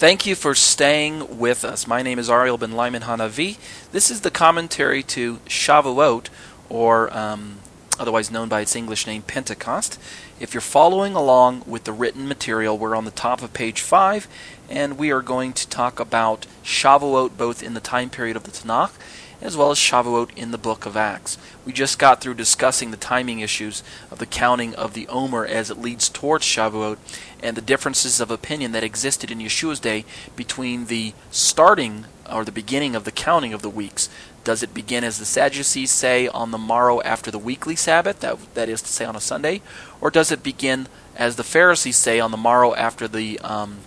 Thank you for staying with us. My name is Ariel Ben Lyman Hanavi. This is the commentary to Shavuot, or um, otherwise known by its English name, Pentecost. If you're following along with the written material, we're on the top of page 5, and we are going to talk about Shavuot both in the time period of the Tanakh as well as Shavuot in the book of Acts. We just got through discussing the timing issues of the counting of the Omer as it leads towards Shavuot and the differences of opinion that existed in Yeshua's day between the starting or the beginning of the counting of the weeks. Does it begin as the Sadducees say on the morrow after the weekly Sabbath, that, that is to say on a Sunday, or does it begin as the Pharisees say on the morrow after the um,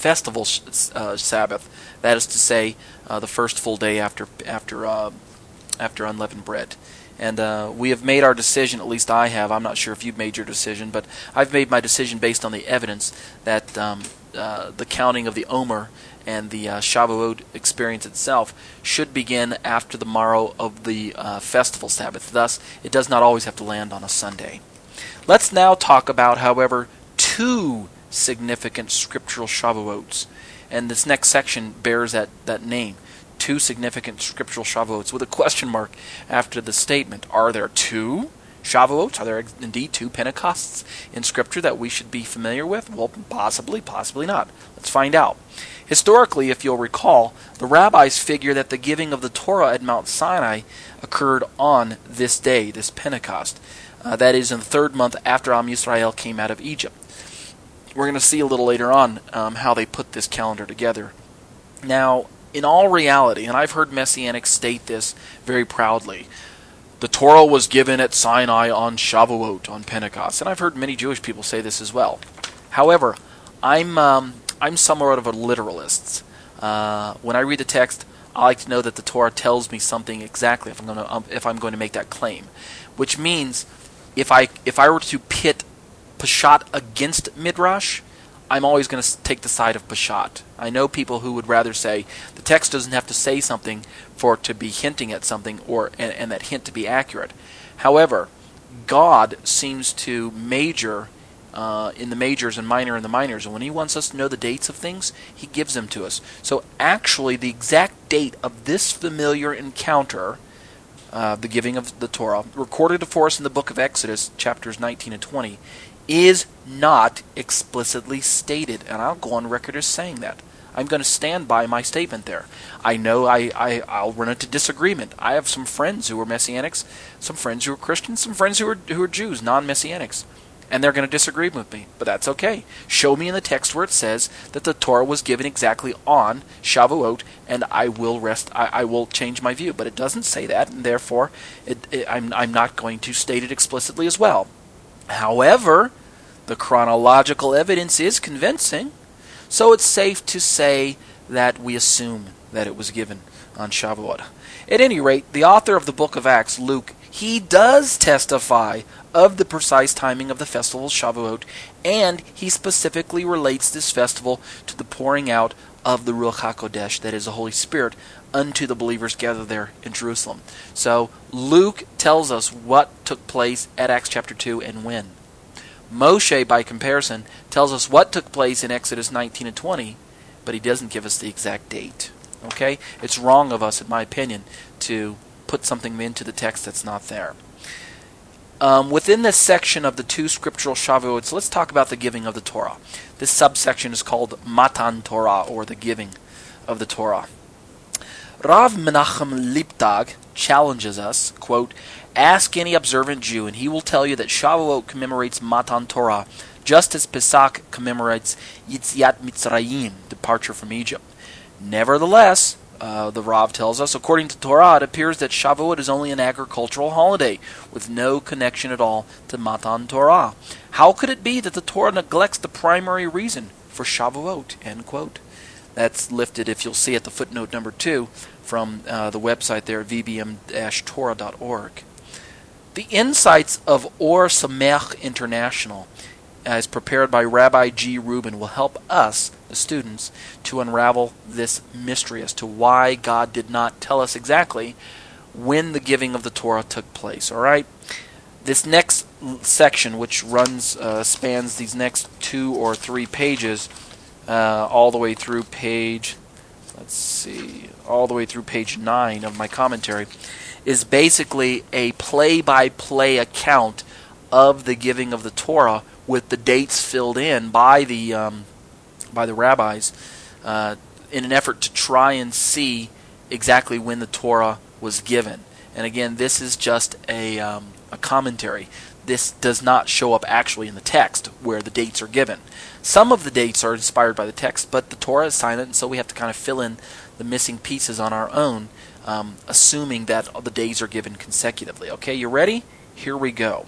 festival uh, Sabbath, that is to say, uh, the first full day after after uh, after unleavened bread. And uh, we have made our decision, at least I have. I'm not sure if you've made your decision, but I've made my decision based on the evidence that um, uh, the counting of the Omer and the uh, Shavuot experience itself should begin after the morrow of the festival Sabbath. Thus, it does not always have to land on a Sunday. Let's now talk about, however, two significant scriptural Shavuots. And this next section bears that, that name. Two significant scriptural Shavuots with a question mark after the statement. Are there two Shavuots? Are there indeed two Pentecosts in Scripture that we should be familiar with? Well, possibly, possibly not. Let's find out. Historically, if you'll recall, the rabbis figure that the giving of the Torah at Mount Sinai occurred on this day, this Pentecost. Uh, that is in the third month after Am Yisrael came out of Egypt we're going to see a little later on um, how they put this calendar together. Now, in all reality, and I've heard Messianics state this very proudly, the Torah was given at Sinai on Shavuot, on Pentecost, and I've heard many Jewish people say this as well. However, I'm um, I'm somewhat of a literalist. Uh, when I read the text, I like to know that the Torah tells me something exactly if I'm going to um, if I'm going to make that claim, which means if I if I were to pit Peshat against Midrash, I'm always going to take the side of Peshat. I know people who would rather say the text doesn't have to say something for it to be hinting at something or and, and that hint to be accurate. However, God seems to major uh, in the majors and minor in the minors. And when He wants us to know the dates of things, He gives them to us. So actually, the exact date of this familiar encounter, uh, the giving of the Torah, recorded for us in the book of Exodus, chapters 19 and 20, is not explicitly stated, and I'll go on record as saying that. I'm going to stand by my statement there. I know I, I, I'll run into disagreement. I have some friends who are Messianics, some friends who are Christians, some friends who are, who are Jews, non Messianics. And they're going to disagree with me. But that's okay. Show me in the text where it says that the Torah was given exactly on Shavuot, and I will rest. I, I will change my view. But it doesn't say that, and therefore it, it, I'm, I'm not going to state it explicitly as well. However, the chronological evidence is convincing, so it's safe to say that we assume that it was given on Shavuot. At any rate, the author of the book of Acts, Luke, he does testify of the precise timing of the festival of Shavuot, and he specifically relates this festival to the pouring out of the Ruach HaKodesh, that is the Holy Spirit, unto the believers gathered there in Jerusalem. So Luke tells us what took place at Acts chapter 2 and when. Moshe, by comparison, tells us what took place in Exodus 19 and 20, but he doesn't give us the exact date. Okay? It's wrong of us, in my opinion, to put something into the text that's not there. Um, within this section of the two scriptural Shavuots, let's talk about the giving of the Torah. This subsection is called Matan Torah, or the giving of the Torah. Rav Menachem Leibtag challenges us, quote, Ask any observant Jew, and he will tell you that Shavuot commemorates Matan Torah, just as Pesach commemorates Yitziat Mitzrayim, departure from Egypt. Nevertheless, uh, the Rav tells us, according to Torah, it appears that Shavuot is only an agricultural holiday, with no connection at all to Matan Torah. How could it be that the Torah neglects the primary reason for Shavuot? End quote. That's lifted, if you'll see at the footnote number two, from uh, the website there vbm-torah.org. The insights of Or Sameach International, as prepared by Rabbi G. Rubin, will help us, the students, to unravel this mystery as to why God did not tell us exactly when the giving of the Torah took place. All right? This next section, which runs uh, spans these next two or three pages, uh, all the way through page, let's see, all the way through page 9 of my commentary, is basically a play by play account of the giving of the Torah with the dates filled in by the, um, by the rabbis uh, in an effort to try and see exactly when the Torah was given. And again, this is just a, um, a commentary. This does not show up actually in the text where the dates are given. Some of the dates are inspired by the text, but the Torah is silent, and so we have to kind of fill in the missing pieces on our own, um, assuming that the days are given consecutively. Okay, you ready? Here we go.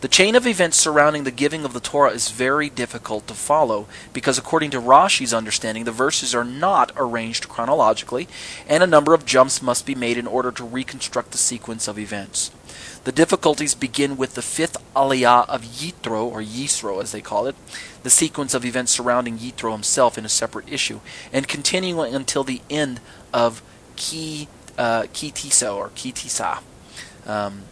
The chain of events surrounding the giving of the Torah is very difficult to follow because, according to Rashi's understanding, the verses are not arranged chronologically, and a number of jumps must be made in order to reconstruct the sequence of events. The difficulties begin with the fifth aliyah of Yitro, or Yisro as they call it, the sequence of events surrounding Yitro himself in a separate issue, and continuing until the end of Ki, uh, Kitiso, or Kitisa. Um,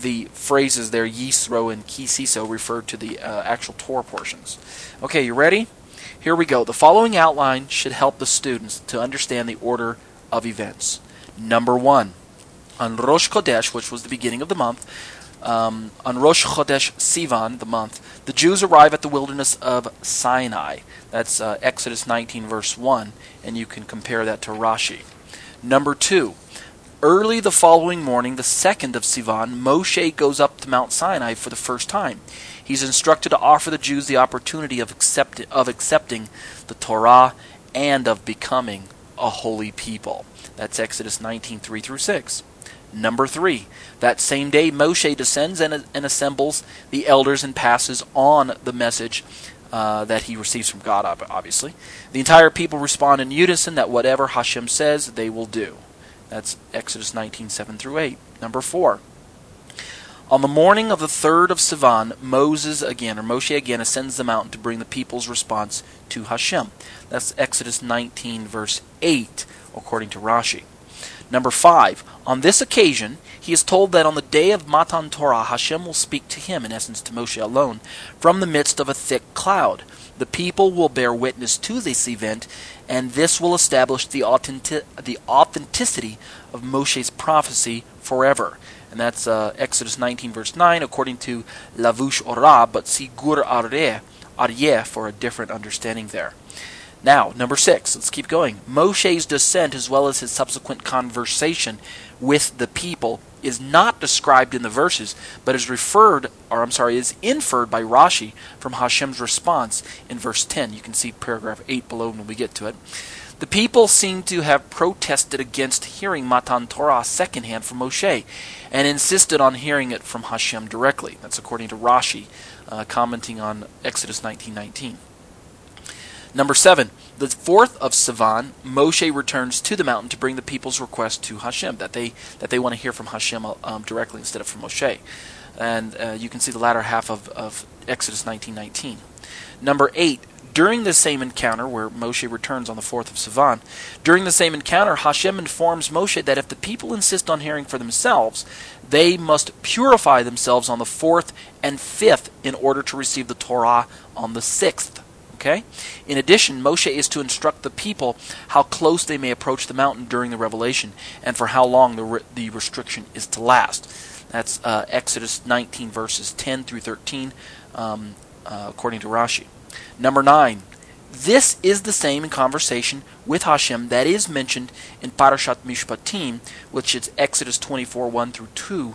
the phrases there, Yisro and Kisiso, refer to the uh, actual Torah portions. Okay, you ready? Here we go. The following outline should help the students to understand the order of events. Number one, on Rosh Chodesh, which was the beginning of the month, um, on Rosh Chodesh Sivan, the month, the Jews arrive at the wilderness of Sinai. That's uh, Exodus 19, verse 1, and you can compare that to Rashi. Number two, Early the following morning, the second of Sivan, Moshe goes up to Mount Sinai for the first time. He's instructed to offer the Jews the opportunity of, accept, of accepting the Torah and of becoming a holy people. That's Exodus 19 3 through 6. Number 3. That same day, Moshe descends and, and assembles the elders and passes on the message uh, that he receives from God, obviously. The entire people respond in unison that whatever Hashem says, they will do. That's Exodus 19, 7 through 8. Number 4. On the morning of the third of Sivan, Moses again, or Moshe again, ascends the mountain to bring the people's response to Hashem. That's Exodus 19, verse 8, according to Rashi. Number 5. On this occasion, he is told that on the day of Matan Torah, Hashem will speak to him, in essence to Moshe alone, from the midst of a thick cloud. The people will bear witness to this event, and this will establish the, authentic- the authenticity of Moshe's prophecy forever. And that's uh, Exodus 19, verse 9, according to Lavush Orah, but see Gur Aryeh, Aryeh for a different understanding there. Now, number six, let's keep going. Moshe's descent, as well as his subsequent conversation with the people, is not described in the verses, but is referred, or I'm sorry, is inferred by Rashi from Hashem's response in verse 10. You can see paragraph 8 below when we get to it. The people seem to have protested against hearing Matan Torah secondhand from Moshe and insisted on hearing it from Hashem directly. That's according to Rashi, uh, commenting on Exodus 19:19. Number seven, the fourth of Sivan, Moshe returns to the mountain to bring the people's request to Hashem that they that they want to hear from Hashem um, directly instead of from Moshe, and uh, you can see the latter half of, of Exodus 19:19. Number eight, during the same encounter where Moshe returns on the fourth of Sivan, during the same encounter, Hashem informs Moshe that if the people insist on hearing for themselves, they must purify themselves on the fourth and fifth in order to receive the Torah on the sixth. Okay? In addition, Moshe is to instruct the people how close they may approach the mountain during the revelation and for how long the, re- the restriction is to last. That's uh, Exodus 19, verses 10 through 13, um, uh, according to Rashi. Number 9. This is the same in conversation with Hashem that is mentioned in Parashat Mishpatim, which is Exodus 24, 1 through 2,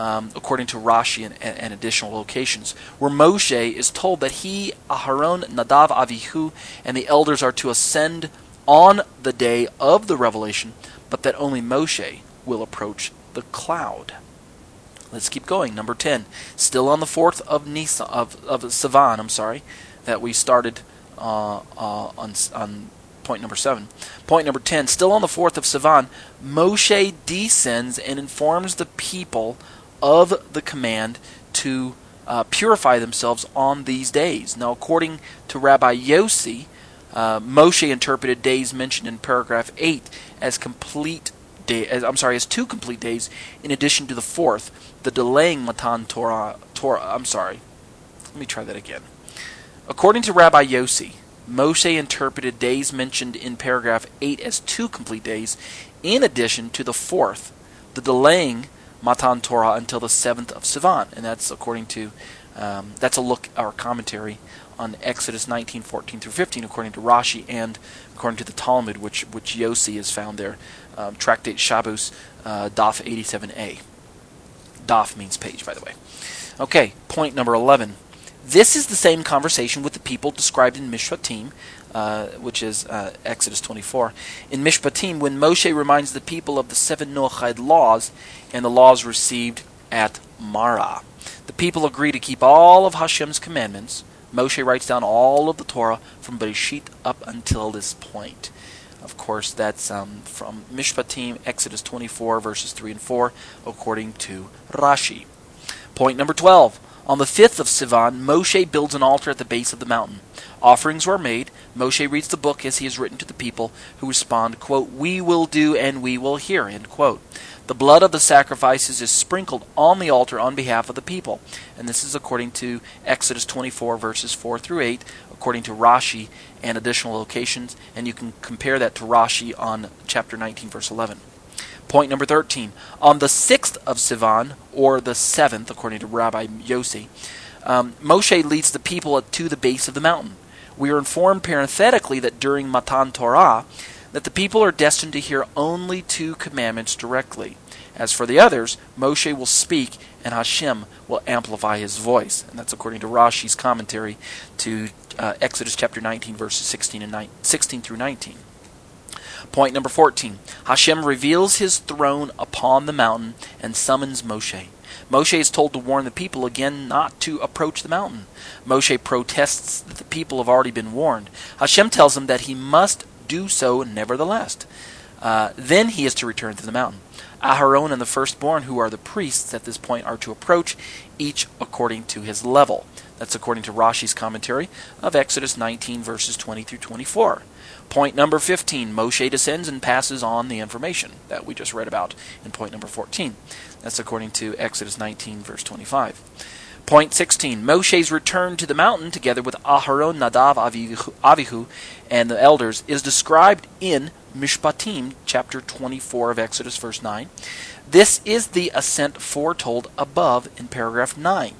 um, according to Rashi and, and, additional locations, where Moshe is told that he, Aharon, Nadav, Avihu, and the elders are to ascend on the day of the revelation, but that only Moshe will approach the cloud. Let's keep going. Number 10. Still on the 4th of Nisan, of, of Sivan, I'm sorry, that we started uh, uh, on, on point number 7. Point number 10. Still on the 4th of Sivan, Moshe descends and informs the people of the command to uh, purify themselves on these days. Now, according to Rabbi Yossi, uh, Moshe interpreted days mentioned in paragraph 8 as complete day, as, I'm sorry, as two complete days in addition to the fourth, the delaying Matan Torah, Torah. I'm sorry. Let me try that again. According to Rabbi Yossi, Moshe interpreted days mentioned in paragraph 8 as two complete days, in addition to the fourth, the delaying Matan Torah until the seventh of Sivan, and that's according to um, that's a look our commentary on Exodus 19, 14 through 15, according to Rashi and according to the Talmud, which which Yossi is found there, um, Tractate Shabbos, uh, Daf 87a. Daf means page, by the way. Okay, point number 11. This is the same conversation with the people described in Mishpatim, uh, which is uh, Exodus 24. In Mishpatim, when Moshe reminds the people of the seven Noachide laws and the laws received at Marah. The people agree to keep all of Hashem's commandments. Moshe writes down all of the Torah from Bereshit up until this point. Of course, that's um, from Mishpatim, Exodus 24, verses 3 and 4, according to Rashi. Point number 12. On the fifth of Sivan, Moshe builds an altar at the base of the mountain. Offerings were made. Moshe reads the book as he has written to the people, who respond, quote, We will do and we will hear. End quote. The blood of the sacrifices is sprinkled on the altar on behalf of the people. And this is according to Exodus 24, verses 4 through 8, according to Rashi and additional locations. And you can compare that to Rashi on chapter 19, verse 11. Point number 13. On the sixth of Sivan, or the seventh, according to Rabbi Yossi, um, Moshe leads the people to the base of the mountain. We are informed parenthetically that during Matan Torah, that the people are destined to hear only two commandments directly. As for the others, Moshe will speak and Hashem will amplify his voice. And that's according to Rashi's commentary to uh, Exodus chapter 19, verses 16, and 9, 16 through 19. Point number 14 Hashem reveals his throne upon the mountain and summons Moshe. Moshe is told to warn the people again not to approach the mountain. Moshe protests that the people have already been warned. Hashem tells him that he must do so nevertheless. Uh, then he is to return to the mountain. Aharon and the firstborn, who are the priests at this point, are to approach, each according to his level. That's according to Rashi's commentary of Exodus 19, verses 20 through 24. Point number 15 Moshe descends and passes on the information that we just read about in point number 14. That's according to Exodus 19, verse 25. Point 16 Moshe's return to the mountain together with Aharon, Nadav, Avihu, and the elders is described in Mishpatim, chapter 24 of Exodus, verse 9. This is the ascent foretold above in paragraph 9.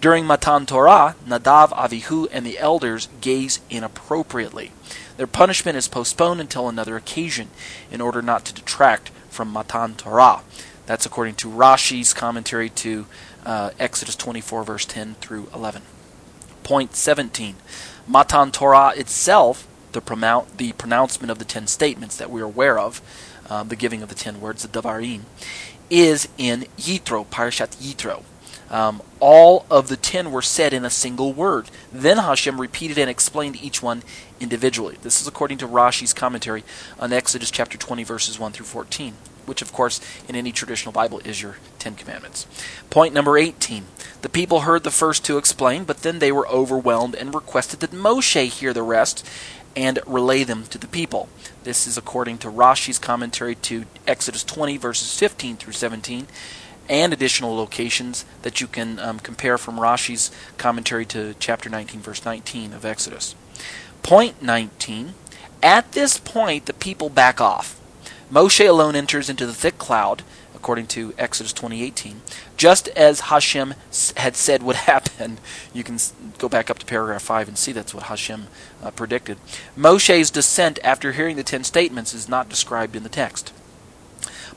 During Matan Torah, Nadav, Avihu, and the elders gaze inappropriately. Their punishment is postponed until another occasion in order not to detract from Matan Torah. That's according to Rashi's commentary to uh, Exodus 24, verse 10 through 11. Point 17. Matan Torah itself, the, the pronouncement of the ten statements that we are aware of, um, the giving of the ten words, the Davarim, is in Yitro, Parashat Yitro. Um, all of the ten were said in a single word. Then Hashem repeated and explained each one individually. This is according to Rashi's commentary on Exodus chapter 20, verses 1 through 14, which, of course, in any traditional Bible is your Ten Commandments. Point number 18. The people heard the first two explained, but then they were overwhelmed and requested that Moshe hear the rest and relay them to the people. This is according to Rashi's commentary to Exodus 20, verses 15 through 17, and additional locations that you can um, compare from Rashi's commentary to chapter 19, verse 19 of Exodus. Point 19 At this point, the people back off. Moshe alone enters into the thick cloud, according to Exodus 20:18, just as Hashem had said would happen. You can go back up to paragraph 5 and see that's what Hashem uh, predicted. Moshe's descent after hearing the 10 statements is not described in the text.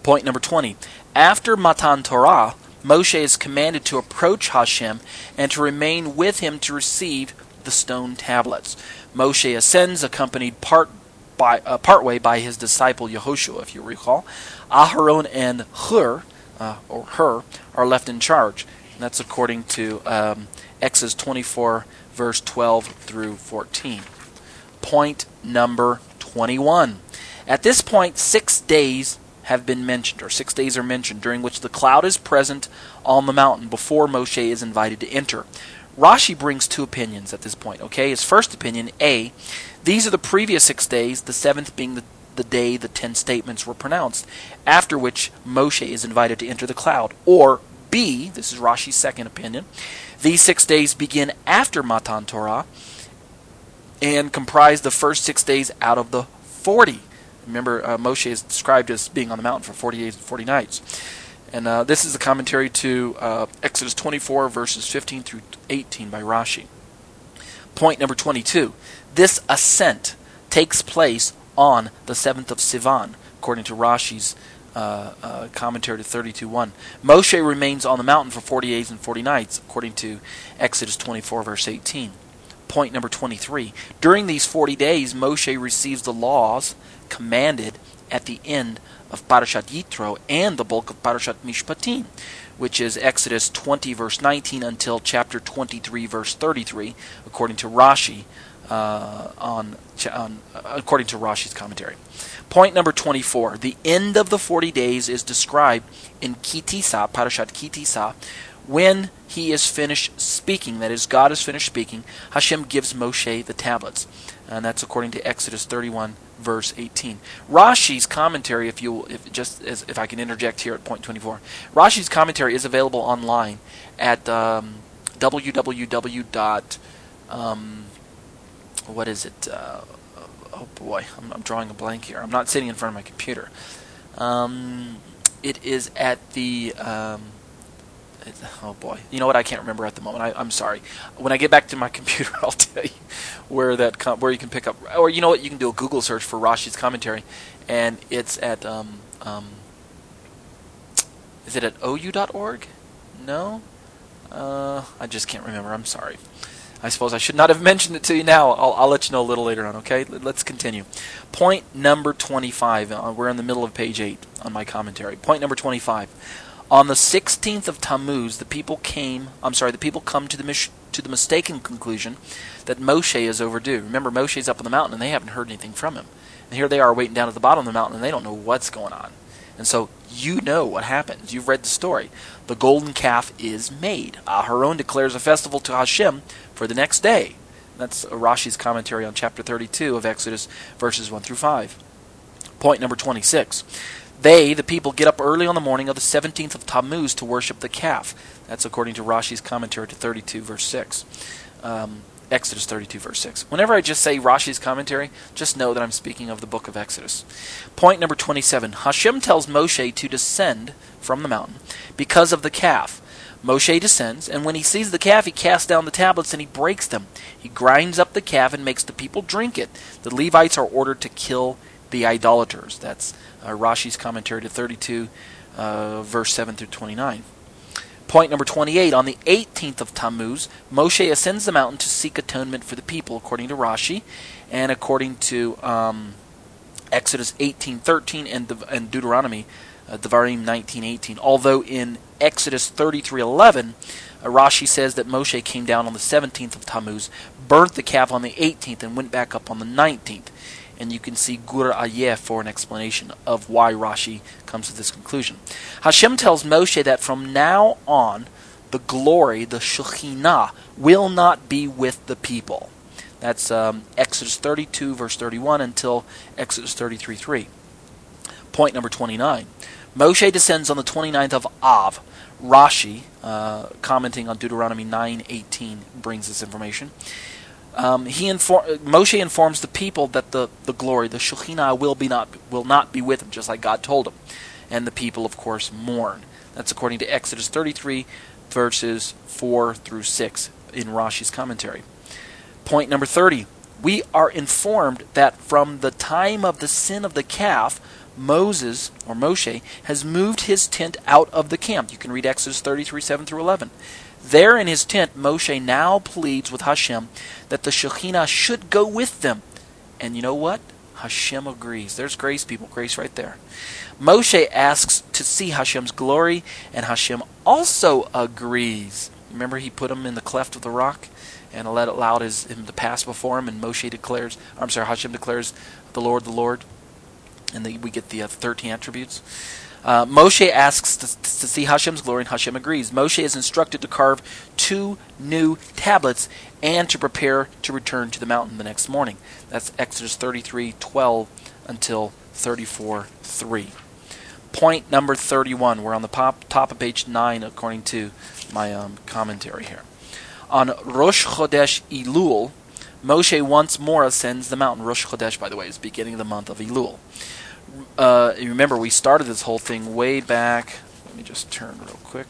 Point number 20. After Matan Torah, Moshe is commanded to approach Hashem and to remain with him to receive the stone tablets. Moshe ascends, accompanied part by uh, partway by his disciple Yehoshua, if you recall. Aharon and Hur, uh, or Hur, are left in charge. And that's according to um, Exodus 24, verse 12 through 14. Point number 21. At this point, six days have been mentioned, or six days are mentioned, during which the cloud is present on the mountain before Moshe is invited to enter. Rashi brings two opinions at this point, okay? His first opinion, A, these are the previous six days, the seventh being the, the day the ten statements were pronounced, after which Moshe is invited to enter the cloud. Or B, this is Rashi's second opinion, these six days begin after Matan Torah, and comprise the first six days out of the 40. Remember, uh, Moshe is described as being on the mountain for 40 days and 40 nights. And uh, this is a commentary to uh, Exodus 24, verses 15 through 18 by Rashi. Point number 22. This ascent takes place on the 7th of Sivan, according to Rashi's uh, uh, commentary to 32.1. Moshe remains on the mountain for 40 days and 40 nights, according to Exodus 24, verse 18. Point number 23. During these 40 days, Moshe receives the laws commanded at the end of Parashat Yitro and the bulk of Parashat Mishpatim, which is Exodus 20, verse 19, until chapter 23, verse 33, according to Rashi, uh, on, on uh, according to Rashi's commentary. Point number 24. The end of the 40 days is described in Kitisa, Parashat Kitisa, when he is finished speaking, that is, God is finished speaking, Hashem gives Moshe the tablets. And that's according to Exodus 31, verse 18. Rashi's commentary, if you, if just as, if I can interject here at point 24, Rashi's commentary is available online at um, www. Um, what is it? Uh, oh boy, I'm, I'm, drawing a blank here. I'm not sitting in front of my computer. Um, it is at the. Um, oh boy, you know what? I can't remember at the moment. I, am sorry. When I get back to my computer, I'll tell you where that com- where you can pick up. Or you know what? You can do a Google search for Rashi's commentary, and it's at. Um, um, is it at ou.org? No, uh, I just can't remember. I'm sorry. I suppose I should not have mentioned it to you now. I'll, I'll let you know a little later on, okay? Let's continue. Point number 25. Uh, we're in the middle of page 8 on my commentary. Point number 25. On the 16th of Tammuz, the people came, I'm sorry, the people come to the, mis- to the mistaken conclusion that Moshe is overdue. Remember, Moshe's up on the mountain and they haven't heard anything from him. And here they are waiting down at the bottom of the mountain and they don't know what's going on. And so you know what happens. You've read the story. The golden calf is made. Aharon declares a festival to Hashem for the next day. That's Rashi's commentary on chapter 32 of Exodus, verses 1 through 5. Point number 26. They, the people, get up early on the morning of the 17th of Tammuz to worship the calf. That's according to Rashi's commentary to 32, verse 6. Um, Exodus 32, verse 6. Whenever I just say Rashi's commentary, just know that I'm speaking of the book of Exodus. Point number 27. Hashem tells Moshe to descend from the mountain because of the calf. Moshe descends, and when he sees the calf, he casts down the tablets and he breaks them. He grinds up the calf and makes the people drink it. The Levites are ordered to kill the idolaters. That's uh, Rashi's commentary to 32, uh, verse 7 through 29. Point number 28. On the 18th of Tammuz, Moshe ascends the mountain to seek atonement for the people, according to Rashi, and according to um, Exodus 18:13 and, and Deuteronomy uh, Devarim 19:18. Although in Exodus 33:11, uh, Rashi says that Moshe came down on the 17th of Tammuz, burnt the calf on the 18th, and went back up on the 19th. And you can see Gur Aryeh for an explanation of why Rashi comes to this conclusion. Hashem tells Moshe that from now on, the glory, the Shekhinah, will not be with the people. That's um, Exodus 32, verse 31, until Exodus 33, 3. Point number 29. Moshe descends on the 29th of Av. Rashi, uh, commenting on Deuteronomy 9:18, brings this information. Um, he inform, Moshe informs the people that the, the glory, the Shekhinah, will be not will not be with him, just like God told him, and the people, of course, mourn. That's according to Exodus 33, verses 4 through 6 in Rashi's commentary. Point number 30. We are informed that from the time of the sin of the calf, Moses, or Moshe, has moved his tent out of the camp. You can read Exodus 33, 7 through 11. There in his tent, Moshe now pleads with Hashem that the Shekhinah should go with them. And you know what? Hashem agrees. There's grace, people. Grace right there. Moshe asks to see Hashem's glory, and Hashem also agrees. Remember, he put him in the cleft of the rock and let allowed his, him to pass before him, and Moshe declares, I'm sorry, Hashem declares, the Lord, the Lord and the, we get the uh, 13 attributes. Uh, Moshe asks to, to, see Hashem's glory, and Hashem agrees. Moshe is instructed to carve two new tablets and to prepare to return to the mountain the next morning. That's Exodus 33 12 until 34 3. Point number 31. We're on the pop, top of page 9 according to my um, commentary here. On Rosh Chodesh Elul, Moshe once more ascends the mountain. Rosh Chodesh, by the way, is beginning of the month of Elul. Uh, remember, we started this whole thing way back. Let me just turn real quick.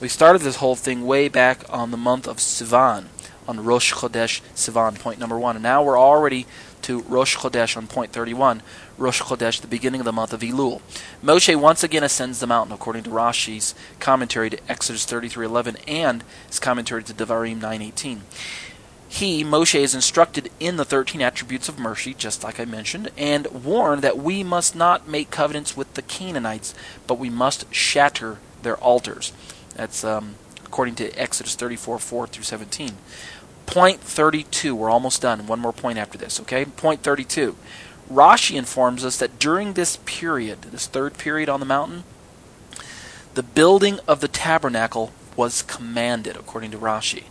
We started this whole thing way back on the month of Sivan, on Rosh Chodesh Sivan, point number one. And now we're already to Rosh Chodesh on point 31, Rosh Chodesh, the beginning of the month of Elul. Moshe once again ascends the mountain, according to Rashi's commentary to Exodus 33:11 and his commentary to Devarim 9:18. He, Moshe, is instructed in the 13 attributes of mercy, just like I mentioned, and warned that we must not make covenants with the Canaanites, but we must shatter their altars. That's um, according to Exodus 34 4 through 17. Point 32, we're almost done. One more point after this, okay? Point 32. Rashi informs us that during this period, this third period on the mountain, the building of the tabernacle was commanded, according to Rashi.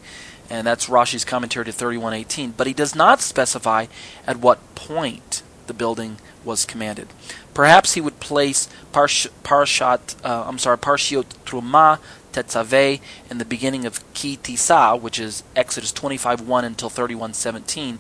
And that's Rashi's commentary to 3118. But he does not specify at what point the building was commanded. Perhaps he would place Parsh, Parshat, uh, I'm sorry, Parshiot Truma Tetzaveh in the beginning of Ki Tisa, which is Exodus 25:1 until 31:17,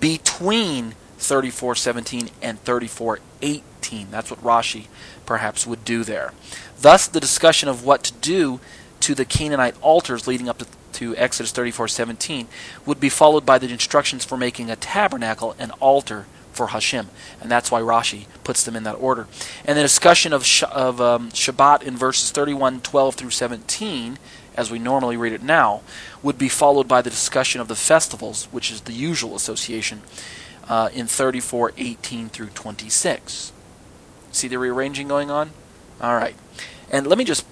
between 34:17 and 34:18. That's what Rashi perhaps would do there. Thus, the discussion of what to do to the Canaanite altars leading up to, to Exodus 34:17 would be followed by the instructions for making a tabernacle and altar for Hashem, and that's why Rashi puts them in that order. And the discussion of, sh- of um, Shabbat in verses 31, 12 through 17, as we normally read it now, would be followed by the discussion of the festivals, which is the usual association, uh, in 34, 18 through 26. See the rearranging going on? All right. And let me just,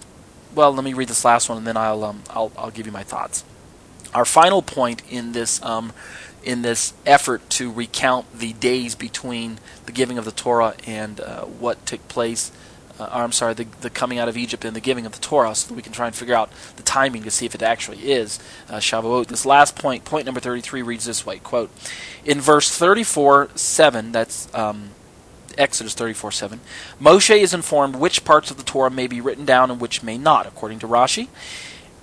well, let me read this last one, and then I'll, um, I'll, I'll give you my thoughts. Our final point in this um, in this effort to recount the days between the giving of the Torah and uh, what took place. Uh, or I'm sorry, the, the coming out of Egypt and the giving of the Torah, so that we can try and figure out the timing to see if it actually is uh, Shavuot. This last point, point number 33, reads this way: "Quote in verse 34, 7. That's um, Exodus 34, 7. Moshe is informed which parts of the Torah may be written down and which may not, according to Rashi."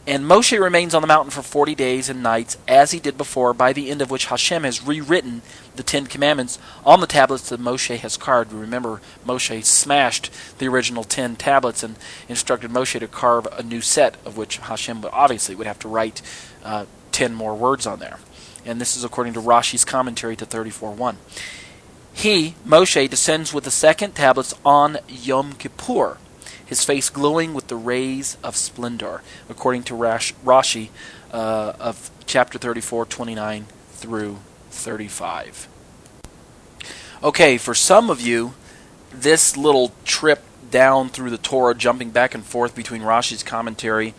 And Moshe remains on the mountain for 40 days and nights, as he did before, by the end of which Hashem has rewritten the Ten Commandments on the tablets that Moshe has carved. Remember, Moshe smashed the original ten tablets and instructed Moshe to carve a new set, of which Hashem obviously would have to write uh, ten more words on there. And this is according to Rashi's commentary to 34.1. He, Moshe, descends with the second tablets on Yom Kippur his face glowing with the rays of splendor, according to Rash, Rashi uh, of chapter 34, 29 through 35. Okay, for some of you, this little trip down through the Torah, jumping back and forth between Rashi's commentary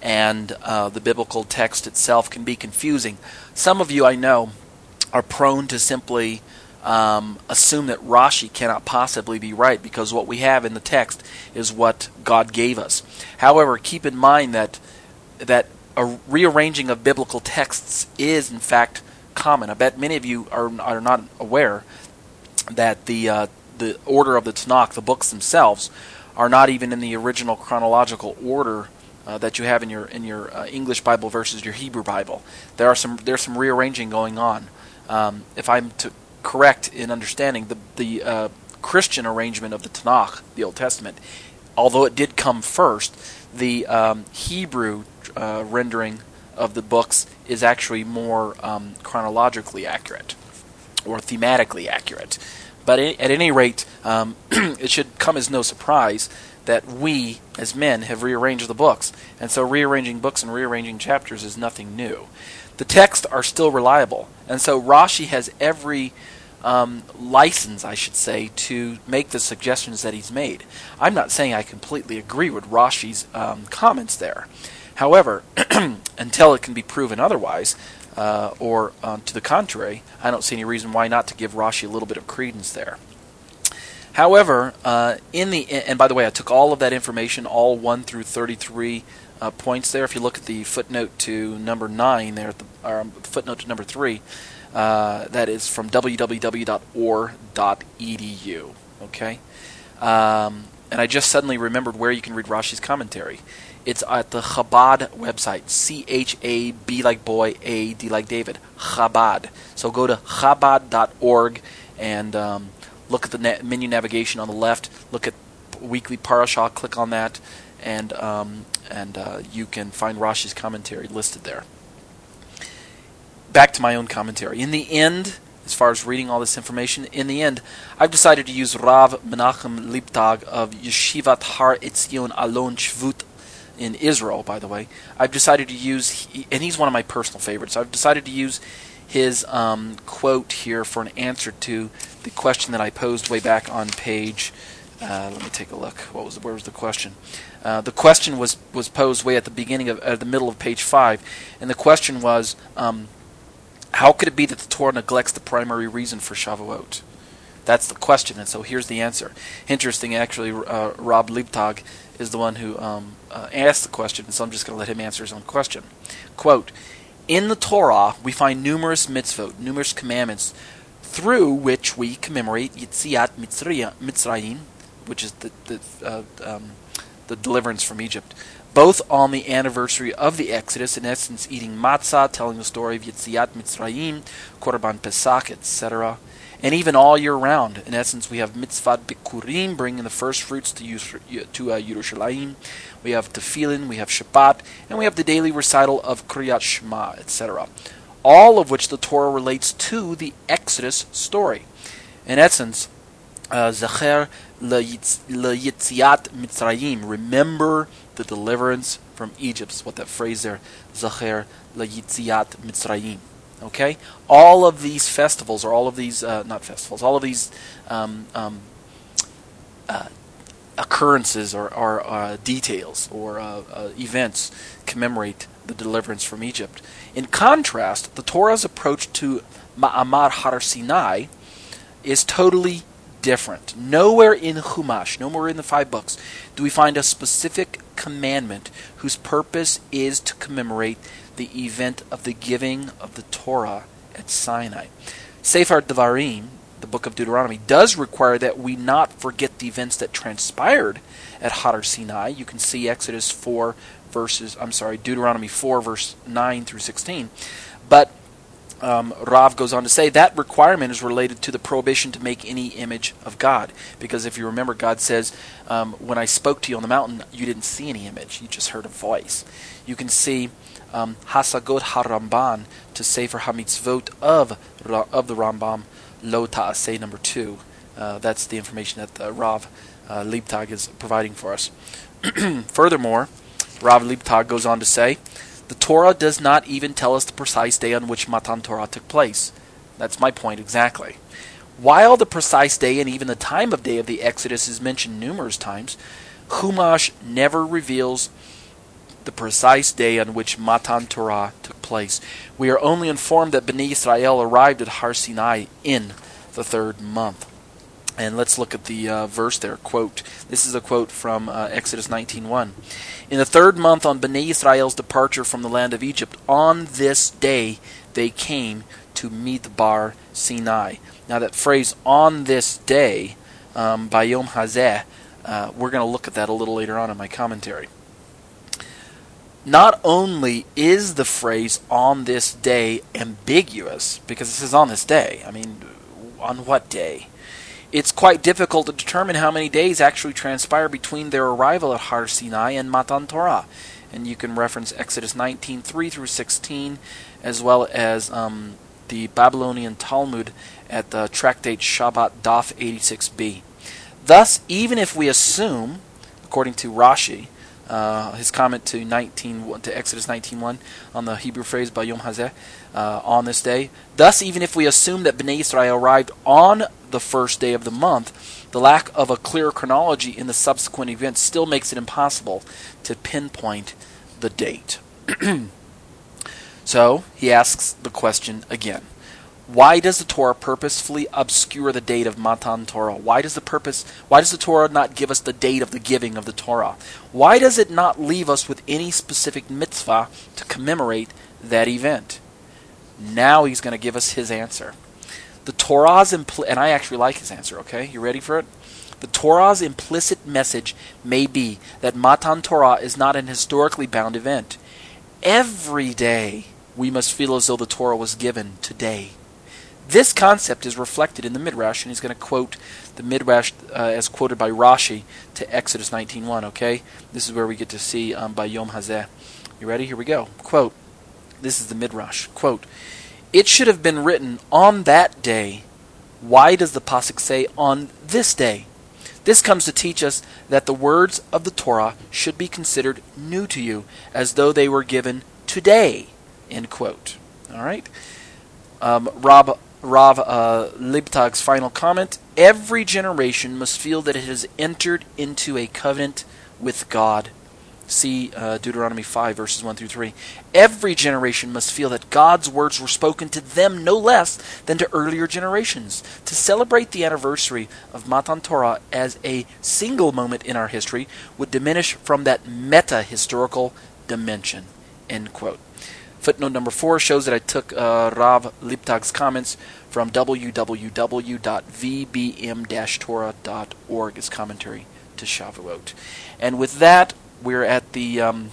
and uh, the biblical text itself, can be confusing. Some of you, I know, are prone to simply um, assume that Rashi cannot possibly be right because what we have in the text is what God gave us. However, keep in mind that that a rearranging of biblical texts is in fact common. I bet many of you are are not aware that the uh, the order of the Tanakh, the books themselves, are not even in the original chronological order uh, that you have in your in your uh, English Bible versus your Hebrew Bible. There are some there's some rearranging going on. Um, if I'm to correct in understanding the the uh, Christian arrangement of the Tanakh, the Old Testament. Although it did come first, the um, Hebrew uh, rendering of the books is actually more um, chronologically accurate or thematically accurate. But at any rate, um, it should come as no surprise that we, as men, have rearranged the books. And so rearranging books and rearranging chapters is nothing new. The texts are still reliable. And so Rashi has every um, license, I should say, to make the suggestions that he's made. I'm not saying I completely agree with Rashi's um, comments there. However, until it can be proven otherwise, uh, or uh, to the contrary, I don't see any reason why not to give Rashi a little bit of credence there. However, uh, in the and by the way, I took all of that information, all one through thirty-three uh, points there. If you look at the footnote to number nine there, the, or um, footnote to number three, uh, that is from www.ohr.edu. Okay. Um, and I just suddenly remembered where you can read Rashi's commentary. It's at the Chabad website. C H A B like boy, A D like David. Chabad. So go to chabad.org and um, look at the na- menu navigation on the left. Look at weekly parashah. Click on that, and um, and uh, you can find Rashi's commentary listed there. Back to my own commentary. In the end, as far as reading all this information, in the end, I've decided to use Rav Menachem Leibtag of Yeshivat Har Etzion Alon Shvut in Israel, by the way. I've decided to use, and he's one of my personal favorites. I've decided to use his um, quote here for an answer to the question that I posed way back on page. Uh, let me take a look. What was where was the question? Uh, the question was was posed way at the beginning of at the middle of page five, and the question was, um, how could it be that the Torah neglects the primary reason for Shavuot? That's the question, and so here's the answer. Interesting, actually, uh, Rav Leibtag is the one who um, uh, asked the question, and so I'm just going to let him answer his own question. Quote, in the Torah, we find numerous mitzvot, numerous commandments, through which we commemorate Yitziat Mitzrayim, which is the the, uh, um, the deliverance from Egypt, both on the anniversary of the Exodus, in essence, eating matzah, telling the story of Yitziat Mitzrayim, Korban Pesach, etc., and even all year round. In essence, we have mitzvah Bikurim, bringing the first fruits to, to uh, Yerushalayim. We have Tefillin, we have Shabbat, and we have the daily recital of Kriyat Shema, etc. All of which the Torah relates to the Exodus story. In essence, uh, le Yitziat Mitzrayim, remember the deliverance from Egypt. What that phrase there, Zecher Yitziat Mitzrayim. Okay, all of these festivals, or all of these uh, not festivals, all of these um, um, uh, occurrences or, or uh, details or uh, uh, events commemorate the deliverance from Egypt. In contrast, the Torah's approach to Ma'amad Har Sinai is totally different. Nowhere in Chumash, nowhere in the five books, do we find a specific commandment whose purpose is to commemorate the event of the giving of the Torah at Sinai. Sefer Devarim, the book of Deuteronomy, does require that we not forget the events that transpired at Har Sinai. You can see Exodus 4 verses, I'm sorry, Deuteronomy 4 verse 9 through 16. But um, Rav goes on to say that requirement is related to the prohibition to make any image of God. Because if you remember, God says, um, When I spoke to you on the mountain, you didn't see any image, you just heard a voice. You can see um, Hasagot HaRamban to Sefer HaMitzvot of, of the Rambam, Lo Ta'aseh number 2. Uh, that's the information that uh, Rav uh, Leibtag is providing for us. Furthermore, Rav Leibtag goes on to say, the Torah does not even tell us the precise day on which Matan Torah took place. That's my point exactly. While the precise day and even the time of day of the Exodus is mentioned numerous times, Chumash never reveals the precise day on which Matan Torah took place. We are only informed that Bnei Israel arrived at Har Sinai in the third month. And let's look at the uh, verse there. Quote. This is a quote from uh, Exodus 19:1. In the third month on Bnei Israel's departure from the land of Egypt, on this day they came to Midbar Sinai. Now that phrase "on this day," um, Bayom Hazeh, uh, we're going to look at that a little later on in my commentary not only is the phrase on this day ambiguous, because it says on this day, I mean, on what day? It's quite difficult to determine how many days actually transpire between their arrival at Har Sinai and Matan Torah. And you can reference Exodus 19, 3 through 16, as well as um, the Babylonian Talmud at the tractate Shabbat Daf 86b. Thus, even if we assume, according to Rashi, uh, his comment to 19 to Exodus 19:1 on the Hebrew phrase "Bayom Hazeh" uh, on this day. Thus, even if we assume that Bnei Israel arrived on the first day of the month, the lack of a clear chronology in the subsequent events still makes it impossible to pinpoint the date. so he asks the question again. Why does the Torah purposefully obscure the date of Matan Torah? Why does the purpose why does the Torah not give us the date of the giving of the Torah? Why does it not leave us with any specific mitzvah to commemorate that event? Now he's going to give us his answer. The Torah's impl- and I actually like his answer. Okay, you ready for it? The Torah's implicit message may be that Matan Torah is not an historically bound event. Every day we must feel as though the Torah was given today. This concept is reflected in the Midrash, and he's going to quote the Midrash uh, as quoted by Rashi to Exodus 19.1, okay? This is where we get to see um, Bayom Hazeh. You ready? Here we go. Quote, this is the Midrash. Quote, It should have been written on that day. Why does the Pasuk say on this day? This comes to teach us that the words of the Torah should be considered new to you, as though they were given today. End quote. All right. Um, Rav Rav uh, Leibtag's final comment Every generation must feel that it has entered into a covenant with God. See uh, Deuteronomy 5, verses 1 through 3. Every generation must feel that God's words were spoken to them no less than to earlier generations. To celebrate the anniversary of Matan Torah as a single moment in our history would diminish from that meta historical dimension. End quote. Footnote number four shows that I took uh, Rav Leibtag's comments from www.vbm-torah.org, his commentary to Shavuot. And with that, we're at the um,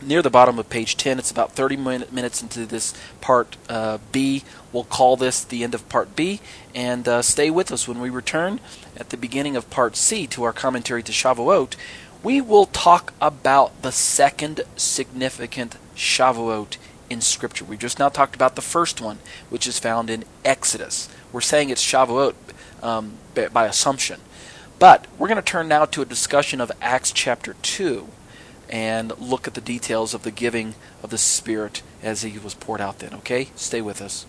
near the bottom of page 10. It's about 30 min- minutes into this part uh, B. We'll call this the end of part B, and uh, stay with us when we return at the beginning of part C to our commentary to Shavuot. We will talk about the second significant Shavuot in Scripture. We've just now talked about the first one, which is found in Exodus. We're saying it's Shavuot um, by assumption. But we're going to turn now to a discussion of Acts chapter 2 and look at the details of the giving of the Spirit as he was poured out then. Okay? Stay with us.